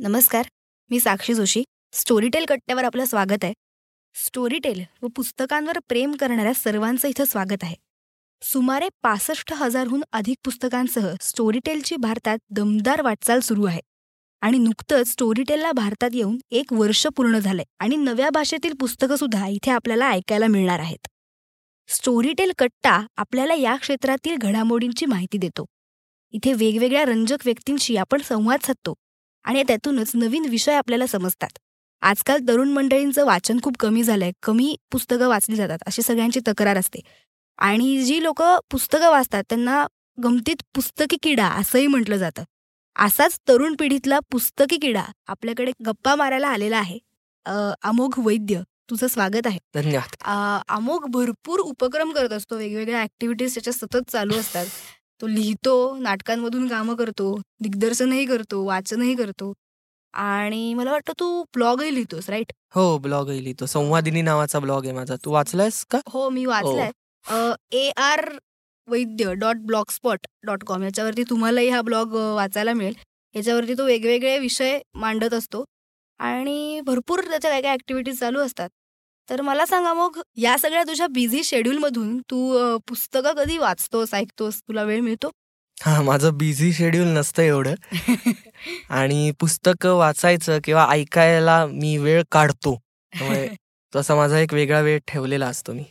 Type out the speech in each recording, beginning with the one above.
नमस्कार मी साक्षी जोशी. स्टोरीटेल कट्ट्यावर आपलं स्वागत आहे. स्टोरीटेल व पुस्तकांवर प्रेम करणाऱ्या सर्वांचं इथं स्वागत आहे. सुमारे पासष्ट हजारहून अधिक पुस्तकांसह स्टोरीटेलची भारतात दमदार वाटचाल सुरू आहे. आणि नुकतंच स्टोरीटेलला भारतात येऊन एक वर्ष पूर्ण झालंय आणि नव्या भाषेतील पुस्तकंसुद्धा इथे आपल्याला ऐकायला मिळणार आहेत. स्टोरीटेल कट्टा आपल्याला या क्षेत्रातील घडामोडींची माहिती देतो. इथे वेगवेगळ्या रंजक व्यक्तींशी आपण संवाद साधतो. आणि त्यातूनच नवीन विषय आपल्याला समजतात. आजकाल तरुण मंडळींचं वाचन खूप कमी झालंय. कमी पुस्तकं वाचली जातात. अशी सगळ्यांची तक्रार असते. आणि जी लोक पुस्तकं वाचतात त्यांना गमतीत पुस्तकी किडा असंही म्हटलं जातं. असाच तरुण पिढीतला पुस्तकी किडा आपल्याकडे गप्पा मारायला आलेला आहे. अमोघ वैद्य तुझं स्वागत आहे. धन्यवाद. अमोघ भरपूर उपक्रम करत असतो. वेगवेगळ्या ऍक्टिव्हिटीज त्याच्या सतत चालू असतात. तो लिहितो नाटकांमधून कामं करतो दिग्दर्शनही करतो वाचनही करतो. आणि मला वाटतं तू ब्लॉगही लिहितोस राईट? हो ब्लॉग लिहितो. संवादिनी नावाचा ब्लॉग आहे माझा. तू वाचलायस का? हो मी वाचलाय. A R Vaidya dot blogspot dot com याच्यावरती तुम्हालाही हा ब्लॉग वाचायला मिळेल. याच्यावरती तो वेगवेगळे विषय मांडत असतो. आणि भरपूर त्याच्या काय काय ऍक्टिव्हिटीज चालू असतात. तर मला सांगा मग या सगळ्या तुझ्या बिझी शेड्यूलमधून तू अ, पुस्तकं कधी वाचतोस ऐकतोस? तुला वेळ मिळतो? हा माझं बिझी शेड्यूल नसतं एवढं. आणि पुस्तक वाचायचं किंवा ऐकायला मी वेळ काढतो. तसा माझा एक वेगळा वेळ ठेवलेला असतो मी.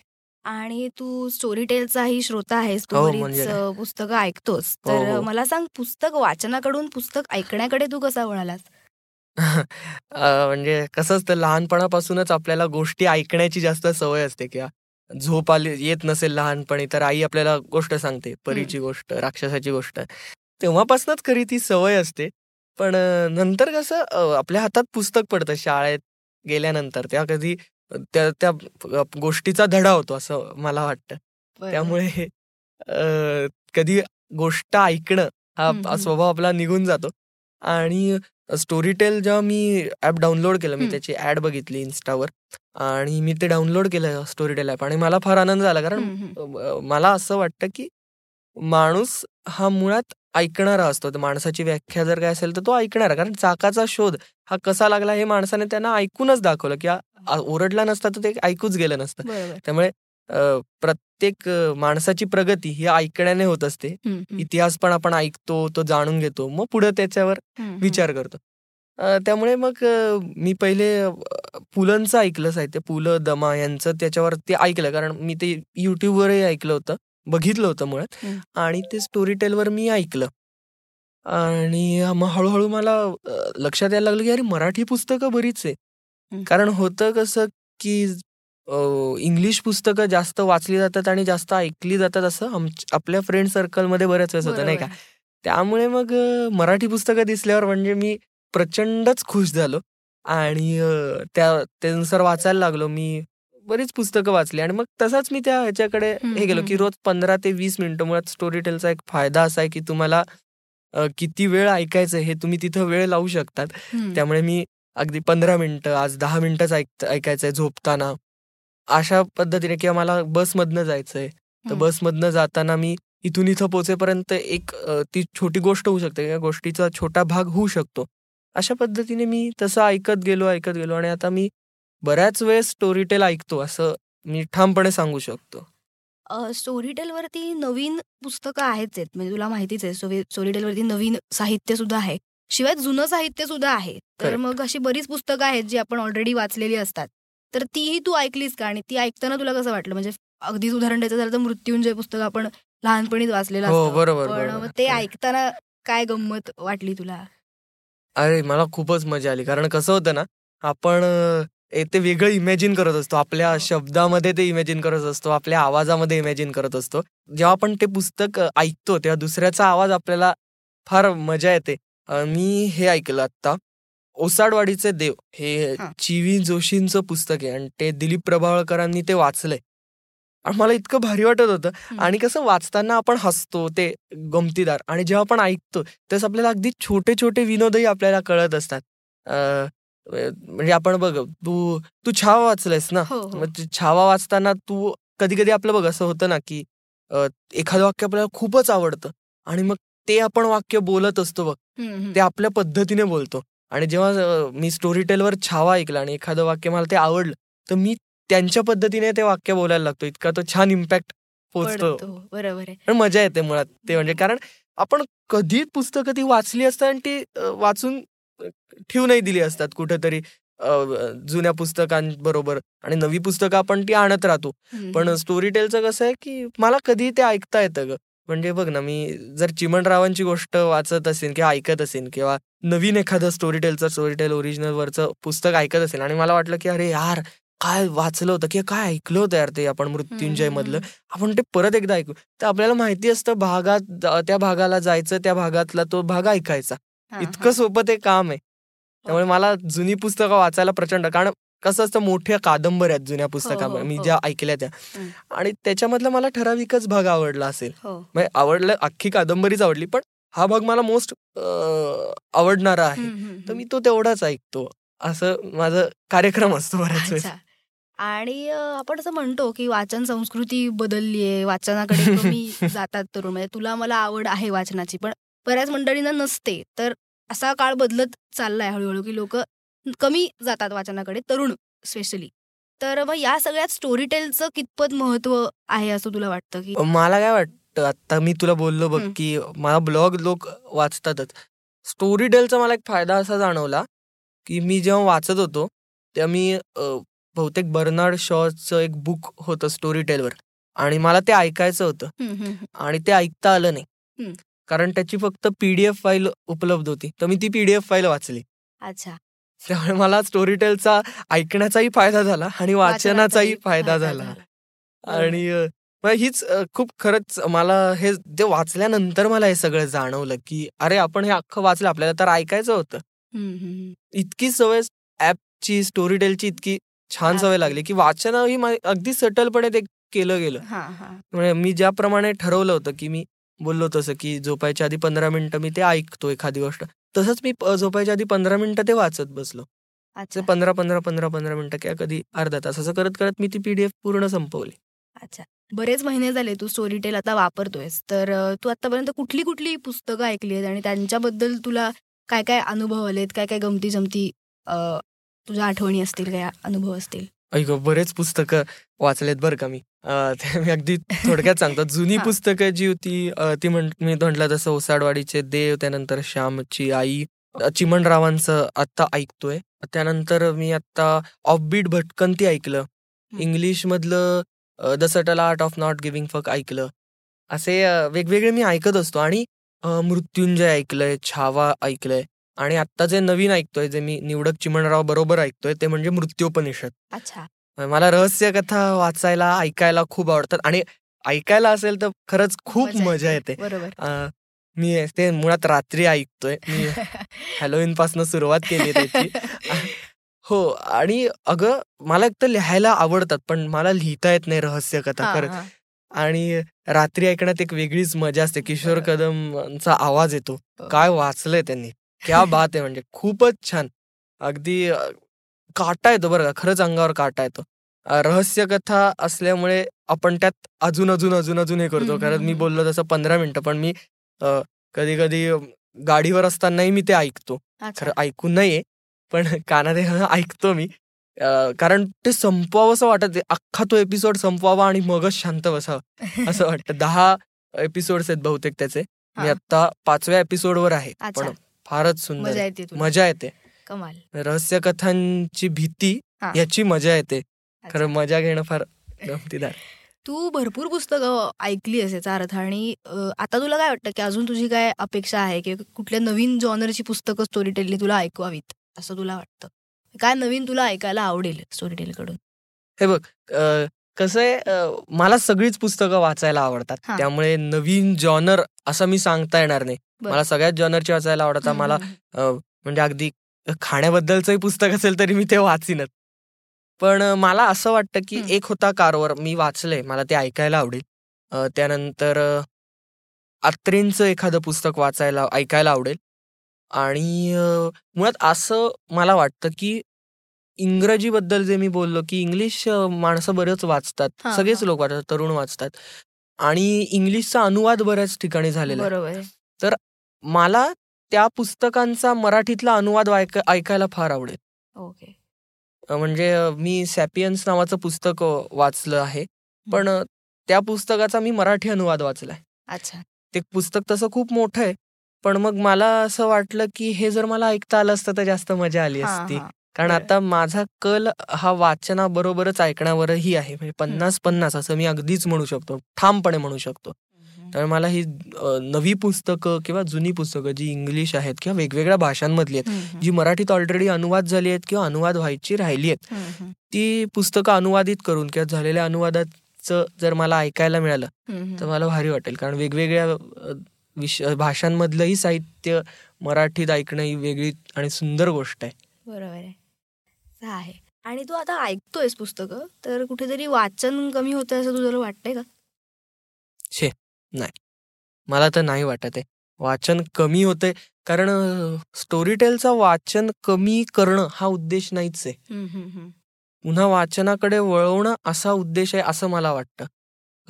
आणि तू स्टोरी टेलचाही श्रोता आहेस. तू हो, म्हणजे पुस्तकं ऐकतोस. हो, तर हो. मला सांग पुस्तक वाचनाकडून पुस्तक ऐकण्याकडे तू कसा वळालास? अं, म्हणजे कसं असतं लहानपणापासूनच आपल्याला गोष्टी ऐकण्याची जास्त सवय असते किंवा झोप आली येत नसेल लहानपणी तर आई आपल्याला गोष्ट सांगते परीची गोष्ट राक्षसाची गोष्ट. तेव्हापासूनच खरी ती सवय असते. पण अं, नंतर कसं अं, आपल्या हातात पुस्तक पडतं शाळेत गेल्यानंतर. त्या कधी त्या त्या गोष्टीचा धडा होतो असं मला वाटतं. त्यामुळे अं, कधी गोष्ट ऐकणं हा हम्म, हम्म. स्वभाव आपला निघून जातो. आणि स्टोरीटेल जेव्हा मी ऍप डाउनलोड केलं मी. त्याची ऍड बघितली इन्स्टावर आणि मी ते डाउनलोड केलं स्टोरीटेल ऍप आणि मला फार आनंद झाला. कारण मला असं वाटतं की माणूस हा मुळात ऐकणारा असतो. तर माणसाची व्याख्या जर काय असेल तर तो ऐकणारा. कारण चाकाचा शोध हा कसा लागला हे माणसाने त्यांना ऐकूनच दाखवलं की आ- आ- ओरडला नसता तर ते ऐकूच गेलं नसतं. त्यामुळे प्रत्येक माणसाची प्रगती ही ऐकण्याने होत असते. इतिहास पण आपण ऐकतो तो जाणून घेतो. मग पुढे त्याच्यावर. विचार करतो. त्यामुळे मग मी पहिले पुलंचं ऐकलं साहित्य. पु ल दमा यांचं त्याच्यावर ते ऐकलं. कारण मी ते युट्यूबवरही ऐकलं होतं. बघितलं होतं मुळात. आणि ते स्टोरी टेलवर मी ऐकलं. आणि मग हळूहळू मला लक्षात यायला लागलं की अरे मराठी पुस्तकं बरीच आहे. कारण होतं कसं की इंग्लिश पुस्तकं जास्त वाचली जातात आणि जास्त ऐकली जातात असं आपल्या फ्रेंड सर्कलमध्ये बऱ्याच वेळेस होतं नाही का. त्यामुळे मग मराठी पुस्तकं दिसल्यावर म्हणजे मी प्रचंडच खुश झालो आणि त्या त्यानुसार वाचायला लागलो मी बरीच पुस्तकं वाचली आणि मग तसाच मी त्या ह्याच्याकडे हे गेलो की. रोज पंधरा ते वीस मिनिटं मुळात स्टोरी टेलचा एक फायदा असा आहे की तुम्हाला किती वेळ ऐकायचं हे तुम्ही तिथं वेळ लावू शकतात. त्यामुळे मी अगदी पंधरा मिनिटं आज दहा मिनिटंच ऐक ऐकायचंय झोपताना अशा पद्धतीने किंवा मला बसमधनं जायचंय. तर हम्म. बसमधनं जाताना मी इथून इथं पोहोचेपर्यंत एक ती छोटी गोष्ट होऊ शकते या गोष्टीचा छोटा भाग होऊ शकतो. अशा पद्धतीने मी तसं ऐकत गेलो ऐकत गेलो आणि आता मी बऱ्याच वेळेस स्टोरीटेल ऐकतो असं मी ठामपणे सांगू शकतो. स्टोरीटेलवरती नवीन पुस्तकं आहेच आहेत. म्हणजे तुला माहितीच आहे स्टोरी स्टोरीटेलवरती नवीन साहित्य सुद्धा आहे. शिवाय जुनं साहित्य सुद्धा आहे. तर. मग अशी बरीच पुस्तकं आहेत जी आपण ऑलरेडी वाचलेली असतात. तर तीही तू ऐकलीस का? आणि ती ऐकताना तुला कसं वाटलं? म्हणजे अगदीच उदाहरण द्यायचं झालं तर मृत्युंजय पुस्तक आपण लहानपणीच वाचलेलं हो बरोबर पण ते हो. ऐकताना काय गंमत वाटली तुला? अरे मला खूपच मजा आली. कारण कसं होतं ना आपण ते वेगळं इमॅजिन करत असतो. आपल्या शब्दामध्ये ते इमॅजिन करत असतो. आपल्या आवाजामध्ये इमॅजिन करत असतो. जेव्हा आपण ते पुस्तक ऐकतो तेव्हा दुसऱ्याचा आवाज आपल्याला फार मजा येते. मी हे ऐकलं आता ओसाडवाडीचे देव हे. चिवी जोशींचं पुस्तक आहे. आणि ते दिलीप प्रभावळकरांनी ते वाचलंय. आणि मला इतकं भारी वाटत होतं. आणि कसं वाचताना आपण हसतो ते गमतीदार. आणि जेव्हा आपण ऐकतो तेव्हा आपल्याला अगदी छोटे छोटे विनोदही आपल्याला कळत असतात. अं, म्हणजे आपण बघ तू तू छावा वाचलंयस ना? हो हो. मग छावा वाचताना तू कधी कधी आपलं बघ असं होतं ना की एखादं वाक्य आपल्याला खूपच आवडतं. आणि मग ते आपण वाक्य बोलत असतो बघ. ते आपल्या पद्धतीने बोलतो. आणि जेव्हा मी स्टोरी टेलवर छावा ऐकला आणि एखादं वाक्य मला ते आवडलं तर मी त्यांच्या पद्धतीने ते वाक्य बोलायला लागतो. इतका तो छान इम्पॅक्ट पोचतो बरोबर पण मजा येते मुळात ते म्हणजे. कारण आपण कधी पुस्तकं ती वाचली असतात आणि ती वाचून ठेवू नाही दिली असतात कुठेतरी जुन्या पुस्तकांबरोबर. आणि नवी पुस्तकं आपण ती आणत राहतो. पण स्टोरी टेलचं कसं आहे की मला कधी ते ऐकता येतं ग. म्हणजे बघ ना मी जर चिमणरावांची गोष्ट वाचत असेल किंवा ऐकत असेल किंवा नवीन एखादं स्टोरी टेलचं स्टोरी टेल ओरिजिनल वरचं पुस्तक ऐकत असेल आणि मला वाटलं की अरे यार काय वाचलं होतं किंवा काय ऐकलं होतं यार ते आपण मृत्युंजय मधलं आपण ते परत एकदा ऐकू. तर आपल्याला माहिती असतं भागात त्या भागाला जायचं त्या भागातला तो भाग ऐकायचा. इतकं सोपं ते काम आहे. त्यामुळे मला जुनी पुस्तकं वाचायला प्रचंड कारण कसं असतं मोठ्या कादंबऱ्या आहेत जुन्या पुस्तकामध्ये हो, मी हो, ज्या हो. ऐकल्या त्या. आणि त्याच्यामधला मला ठराविकच भाग आवडला असेल. म्हणजे आवडलं अख्खी कादंबरीच आवडली पण हा भाग मला मोस्ट आवडणारा आहे. तर मी तो तेवढाच ऐकतो. असं माझं कार्यक्रम असतो बऱ्याच वेळेस. आणि आपण असं म्हणतो की वाचन संस्कृती बदलली आहे वाचनाकडे कमी जातात तरुण. म्हणजे तुला मला आवड आहे वाचनाची पण बऱ्याच मंडळींना नसते. तर असा काळ बदलत चाललाय हळूहळू की लोक कमी जातात वाचनाकडे तरुण स्पेशली तर मग या सगळ्यात स्टोरी टेलचं कितपत महत्त्व आहे असं तुला वाटतं की? मला काय वाटतं आता मी तुला बोललो बघ की मला ब्लॉग लोक वाचतातच. स्टोरी टेलचा मला एक फायदा असा जाणवला की मी जेव्हा वाचत होतो तेव्हा मी बहुतेक बर्नार्ड शॉचं एक बुक होतं स्टोरी टेलवर आणि मला ते ऐकायचं होतं आणि ते ऐकता आलं नाही. कारण त्याची फक्त पीडीएफ फाईल उपलब्ध होती. तर मी ती पीडीएफ फाईल वाचली. अच्छा. त्यामुळे मला स्टोरी टेलचा ऐकण्याचाही फायदा झाला आणि वाचनाचाही फायदा झाला. आणि हीच खूप खरंच मला हे जे वाचल्यानंतर मला हे सगळं जाणवलं की अरे आपण हे अख्खं वाचलं आपल्याला तर ऐकायचं होतं. इतकी सवय ऍपची स्टोरी टेलची इतकी छान सवय लागली की वाचन ही अगदी सटलपणे ते केलं गेलं. म्हणजे मी ज्याप्रमाणे ठरवलं होतं की मी बोललो तसं की झोपायच्या आधी पंधरा मिनिटं मी ते ऐकतो एखादी गोष्ट. तसंच मी झोपायच्या आधी पंधरा मिनिटं ते वाचत बसलो. पंधरा पंधरा पंधरा पंधरा मिनिटं किंवा कधी अर्धा तास असं करत करत मी ती पीडीएफ पूर्ण संपवली. अच्छा. बरेच महिने झाले तू स्टोरी टेल आता वापरतोयस. तर तू आतापर्यंत कुठली कुठली पुस्तकं ऐकली आहेत आणि त्यांच्याबद्दल तुला काय काय अनुभव आलेत? काय काय गमती जमती तुझ्या आठवणी असतील काय अनुभव असतील? ऐक बरेच पुस्तकं वाचलेत बरं का मी. मी अगदी थोडक्यात सांगतो. जुनी पुस्तकं जी होती ती म्हण मी म्हटलं तसं ओसाडवाडीचे देव त्यानंतर श्यामची आई चिमणरावांचं आता ऐकतोय. त्यानंतर मी आता ऑफबीट भटकंती ऐकलं. इंग्लिश मधलं the subtle art of not giving fuck ऐकलं. असे वेगवेगळे मी ऐकत असतो. आणि मृत्युंजय ऐकलंय छावा ऐकलंय. आणि आता जे नवीन ऐकतोय जे मी निवडक चिमणराव बरोबर ऐकतोय ते म्हणजे मृत्योपनिषद. मला रहस्य कथा वाचायला ऐकायला खूप आवडतात आणि ऐकायला असेल तर खरंच खूप मजा येते. मी ते मुळात रात्री ऐकतोय. मी हॅलोईन पासून सुरुवात केली त्याची. हो आणि अगं मला एक तर लिहायला आवडतात पण मला लिहिता येत नाही रहस्य कथा खरं आणि रात्री ऐकण्यात एक वेगळीच मजा असते. किशोर कदमचा आवाज येतो. हो. काय वाचलंय त्यांनी? क्या बात आहे म्हणजे खूपच छान. अगदी काटा येतो बरं का खरंच अंगावर काटा येतो. रहस्य कथा असल्यामुळे आपण त्यात अजून अजून अजून अजून हे करतो. कारण मी बोललो तसं पंधरा मिनिटं पण मी कधी कधी गाडीवर असतानाही मी ते ऐकतो. खरं ऐकून नाहीये पण कानात ऐकतो मी. कारण ते संपवावं वाटत अख्खा तो एपिसोड संपवावा आणि मगच शांत बसावं असं वाटतं. दहा एपिसोड्स आहेत बहुतेक त्याचे. मी आता पाचव्या एपिसोडवर आहे पण फारच सुंदर. मजा येते. कमाल. रहस्य कथांची भीती याची मजा येते. खरं मजा घेणं फार गमतीदार. तू भरपूर पुस्तकं ऐकली असे अर्थ आणि आता तुला काय वाटतं की अजून तुझी काय अपेक्षा आहे की कुठल्या नवीन जॉनरची पुस्तकं स्टोरी टेलनी तुला ऐकवावीत असं तुला वाटतं? काय नवीन तुला ऐकायला आवडेल स्टोरी टेल कडून? हे बघ कसं आहे मला सगळीच पुस्तकं वाचायला आवडतात. त्यामुळे नवीन जॉनर असं मी सांगता येणार नाही. मला सगळ्यात जॉनरची वाचायला आवडतात मला म्हणजे अगदी खाण्याबद्दलचंही पुस्तक असेल तरी मी ते वाचिनच. पण मला असं वाटतं की एक होता कारवर मी वाचलंय. मला ते ऐकायला आवडेल. त्यानंतर आत्रेंचं एखादं पुस्तक वाचायला ऐकायला आवडेल. आणि मुळात असं मला वाटतं की इंग्रजी बद्दल जे मी बोललो की इंग्लिश माणसं बरेच वाचतात. सगळेच लोक वाचतात तरुण वाचतात. आणि इंग्लिशचा अनुवाद बऱ्याच ठिकाणी झालेला बरोबर तर मला त्या पुस्तकांचा मराठीतला अनुवाद ऐक- ऐकायला फार आवडेल. ओके. म्हणजे मी सॅपियन्स नावाचं पुस्तक वाचलं आहे. पण त्या पुस्तकाचा मी मराठी अनुवाद वाचलाय. अच्छा. ते पुस्तक तसं खूप मोठं आहे. पण मग मला असं वाटलं की हे जर मला ऐकता आलं असतं तर जास्त मजा आली असती. कारण. आता माझा कल हा वाचनाबरोबरच ऐकण्यावरही आहे. म्हणजे पन्नास पन्नास असं मी अगदीच म्हणू शकतो. ठामपणे म्हणू शकतो. त्यामुळे मला ही नवी पुस्तकं किंवा जुनी पुस्तकं जी इंग्लिश आहेत किंवा वेगवेगळ्या भाषांमधली आहेत. जी मराठीत ऑलरेडी अनुवाद झाली आहेत किंवा अनुवाद व्हायची राहिली आहेत. ती पुस्तकं अनुवादित करून किंवा झालेल्या अनुवादाचं जर मला ऐकायला मिळालं तर. मला भारी वाटेल कारण वेगवेगळ्या विष भाषांमधलंही साहित्य मराठीत ऐकणं ही वेगळी आणि सुंदर गोष्ट आहे बरोबर आहे आहे आणि तू आता ऐकतोयस पुस्तकं तर कुठेतरी वाचन कमी होतं असं तुझं वाटतंय का मला तर नाही वाटत आहे. वाचन कमी होतंय. कारण स्टोरी टेलचं वाचन कमी करणं हा उद्देश नाहीच आहे. पुन्हा वाचनाकडे वळवणं असा उद्देश आहे असं मला वाटतं.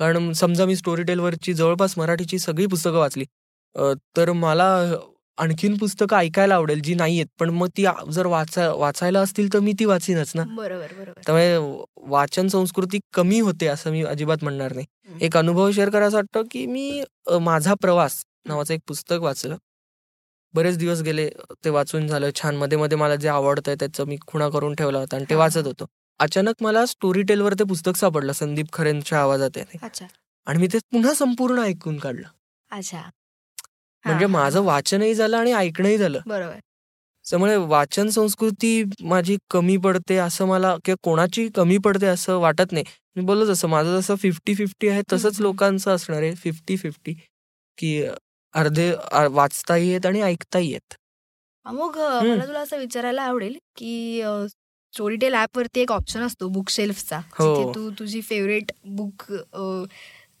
कारण समजा मी स्टोरी टेलवरची जवळपास मराठीची सगळी पुस्तकं वाचली तर मला आणखीन पुस्तकं ऐकायला आवडेल जी नाही आहेत पण मग ती जर वाचा वाचायला असतील तर मी ती वाचीनच ना. बरोबर बरोबर. त्यामुळे वाचन संस्कृती कमी होते असं मी अजिबात म्हणणार नाही. एक अनुभव शेअर करायचा वाटतं की मी माझा प्रवास नावाचं एक पुस्तक वाचलं. बरेच दिवस गेले ते वाचून झालं छान. मध्ये मध्ये मला जे आवडतंय त्याचं मी खुणा करून ठेवला होता आणि ते वाचत. होतो. अचानक मला स्टोरी टेलवर ते पुस्तक सापडलं संदीप खरेंच्या आवाजात आणि मी ते पुन्हा संपूर्ण ऐकून काढलं. अच्छा. म्हणजे माझं. वाचनही झालं आणि ऐकणंही झालं बरोबर त्यामुळे वाचन संस्कृती माझी कमी पडते असं मला किंवा कोणाची कमी पडते असं वाटत नाही मी बोललो जसं माझं जसं फिफ्टी फिफ्टी आहे तसंच. लोकांचं असणार आहे फिफ्टी फिफ्टी की अर्धे वाचताही येत आणि ऐकताही येत मग. मला तुला असं विचारायला आवडेल की स्टोरीटेल वरती एक ऑप्शन असतो बुक शेल्फचा हो. तू तुझी फेवरेट बुक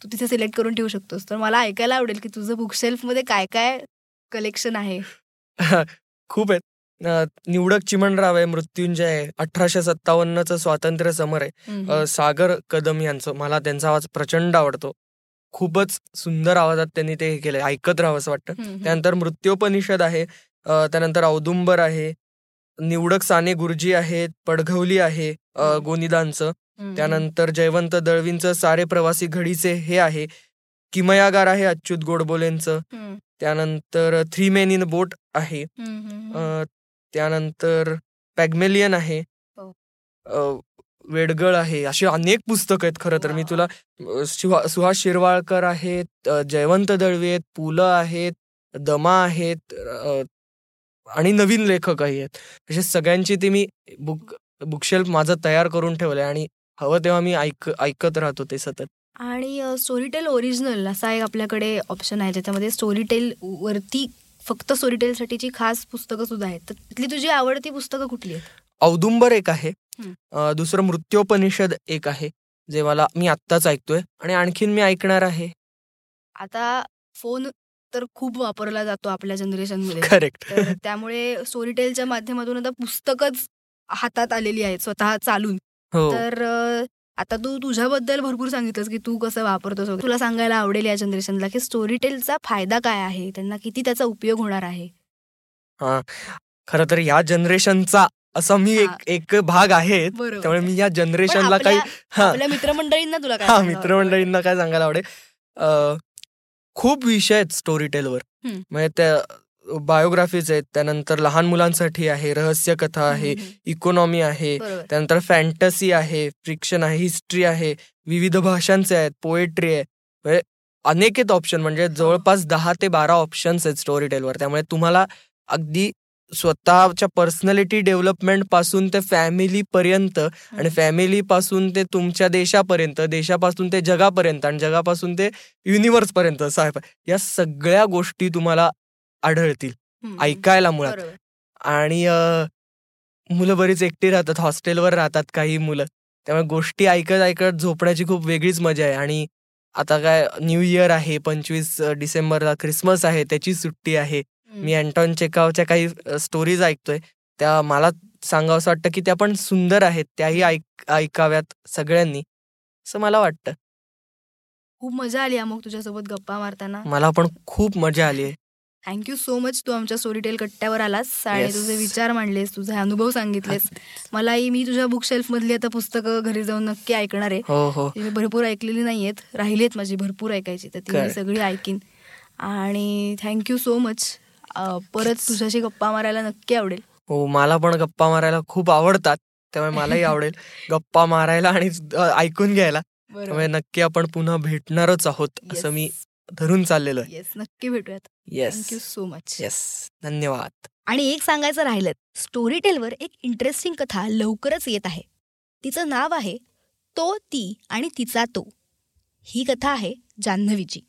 तू तिथे सिलेक्ट करून ठेवू शकतोस. तर मला ऐकायला आवडेल की तुझं बुकमध्ये काय काय कलेक्शन आहे? खूप आहेत. निवडक चिमणराव आहे मृत्युंजय आहे अठराशे सत्तावन्नचं स्वातंत्र्य समर आहे. सागर कदम यांचं. मला त्यांचा आवाज प्रचंड आवडतो. खूपच सुंदर आवाजात त्यांनी ते हे केलंय ऐकत राहावं असं वाटतं. त्यानंतर मृत्योपनिषद आहे. त्यानंतर औदुंबर आहे. निवडक साने गुरुजी आहेत पडघवली आहे. गोनीदांचं. त्यानंतर जयवंत दळवींचं सारे प्रवासी घडीचे हे आहे. किमयागार आहे अच्युत गोडबोलेंचं. त्यानंतर थ्री मेन इन बोट आहे. त्यानंतर पॅगमेलियन आहे. हो. वेडगळ आहे. अशी अनेक पुस्तकं आहेत खरं तर. मी. तुला सुहास शिरवाळकर आहेत जयवंत दळवी आहेत पु ल आहेत दमा आहेत आणि नवीन लेखकही आहेत. असे सगळ्यांची ती मी बुक बुकशेल्फ माझं तयार करून ठेवलंय आणि हवं तेव्हा मी ऐक ऐकत राहतो ते सतत. आणि स्टोरीटेल ओरिजिनल असा एक आपल्याकडे ऑप्शन आहे ज्याच्यामध्ये स्टोरीटेल वरती फक्त स्टोरीटेल साठीची खास पुस्तकं सुद्धा आहेत. तर तिथली तुझी आवडती पुस्तकं कुठली आहेत? औदुंबर एक आहे. दुसरं मृत्योपनिषद एक आहे जे मला मी आत्ताच ऐकतोय आणि आणखीन मी ऐकणार आहे. आता फोन तर खूप वापरला जातो आपल्या जनरेशनमध्ये. करेक्ट त्यामुळे स्टोरीटेलच्या माध्यमातून आता पुस्तकच हातात आलेली आहेत स्वतः चालून. हो. तर आता तू तुझ्याबद्दल भरपूर सांगितलंस की तू कसं वापरतोस. तुला सांगायला आवडेल या जनरेशनला की स्टोरीटेलचा फायदा काय आहे? त्यांना किती त्याचा उपयोग होणार आहे? खर तर या जनरेशनचा असा मी. एक एक भाग आहे. त्यामुळे मी या जनरेशनला काही मित्रमंडळींना तुला? मित्रमंडळींना काय सांगायला आवडेल? खूप विषय आहेत स्टोरी टेलवर. म्हणजे त्या बायोग्राफीज आहेत त्यानंतर लहान मुलांसाठी आहे रहस्य कथा आहे. इकॉनॉमी आहे त्यानंतर फॅन्टसी आहे फ्रिक्शन आहे हिस्ट्री आहे विविध भाषांचे आहेत पोएट्री आहे म्हणजे अनेक आहेत ऑप्शन म्हणजे जवळपास दहा ते बारा ऑप्शन्स आहेत स्टोरी टेलवर त्यामुळे तुम्हाला अगदी स्वतःच्या पर्सनॅलिटी डेव्हलपमेंटपासून ते फॅमिली पर्यंत आणि. फॅमिली पासून ते तुमच्या देशापर्यंत देशापासून ते जगापर्यंत आणि जगापासून ते युनिव्हर्स पर्यंत साहेब या सगळ्या गोष्टी तुम्हाला आढळतील. ऐकायला मुळात आणि मुलं बरीच एकटी राहतात हॉस्टेलवर राहतात काही मुलं त्यामुळे गोष्टी ऐकत ऐकत झोपण्याची खूप वेगळीच मजा आहे आणि आता काय न्यू इयर आहे पंचवीस डिसेंबरला क्रिसमस आहे त्याची सुट्टी आहे. मी अँटॉन चेकावच्या काही स्टोरीज ऐकतोय. त्या मला सांगावंसं वाटतं की त्या पण सुंदर आहेत. त्याही ऐक ऐकाव्यात सगळ्यांनी. असं मला वाटतं. खूप मजा आली मग तुझ्यासोबत गप्पा मारताना. मला पण खूप मजा आली थँक्यू सो मच तू आमच्या स्टोरीटेल कट्ट्यावर आलास आणि. तुझे विचार मांडलेस तुझे अनुभव सांगितलेस. मलाही मी तुझ्या बुक शेल्फ मधली आता पुस्तकं घरी जाऊन नक्की ऐकणार आहे. हो हो. मी भरपूर ऐकलेली नाहीयेत. राहिली आहेत माझी भरपूर ऐकायची तर ती मी. सगळी ऐकीन. आणि थँक्यू सो मच परत तुझ्याशी गप्पा मारायला नक्की आवडेल. हो मला पण गप्पा मारायला खूप आवडतात त्यामुळे मलाही आवडेल गप्पा मारायला आणि ऐकून घ्यायला. त्यामुळे नक्की आपण पुन्हा भेटणारच आहोत असं मी धरून चाललेलो आहे. येस नक्की भेटूयात. Yes thank you so much yes धन्यवाद. आणि एक सांगायचं राहिलं स्टोरी टेलवर एक इंटरेस्टिंग कथा लवकरच येत आहे. तिचं नाव आहे तो ती आणि तिचा तो. ही कथा आहे जान्हवीची.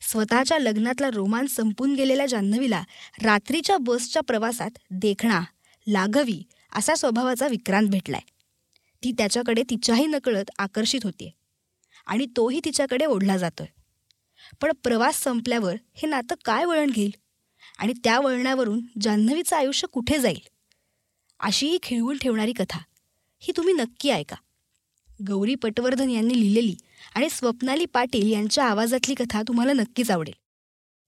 स्वतःच्या लग्नातला रोमान संपून गेलेल्या जान्हवीला रात्रीच्या बसच्या प्रवासात देखणा लाघवी असा स्वभावाचा विक्रांत भेटलाय. ती त्याच्याकडे तिच्याही नकळत आकर्षित होतीये आणि तोही तिच्याकडे ओढला जातोय. पण प्रवास संपल्यावर हे नातं काय वळण घेईल? आणि त्या वळणावरून जान्हवीचं आयुष्य कुठे जाईल? अशी ही खिळवून ठेवणारी कथा ही तुम्ही नक्की ऐका. गौरी पटवर्धन यांनी लिहिलेली आणि स्वप्नाली पाटील यांच्या आवाजातली कथा तुम्हाला नक्कीच आवडेल.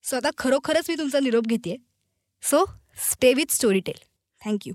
सो आता खरोखरच मी तुमचा निरोप घेते so stay with Storytel thank you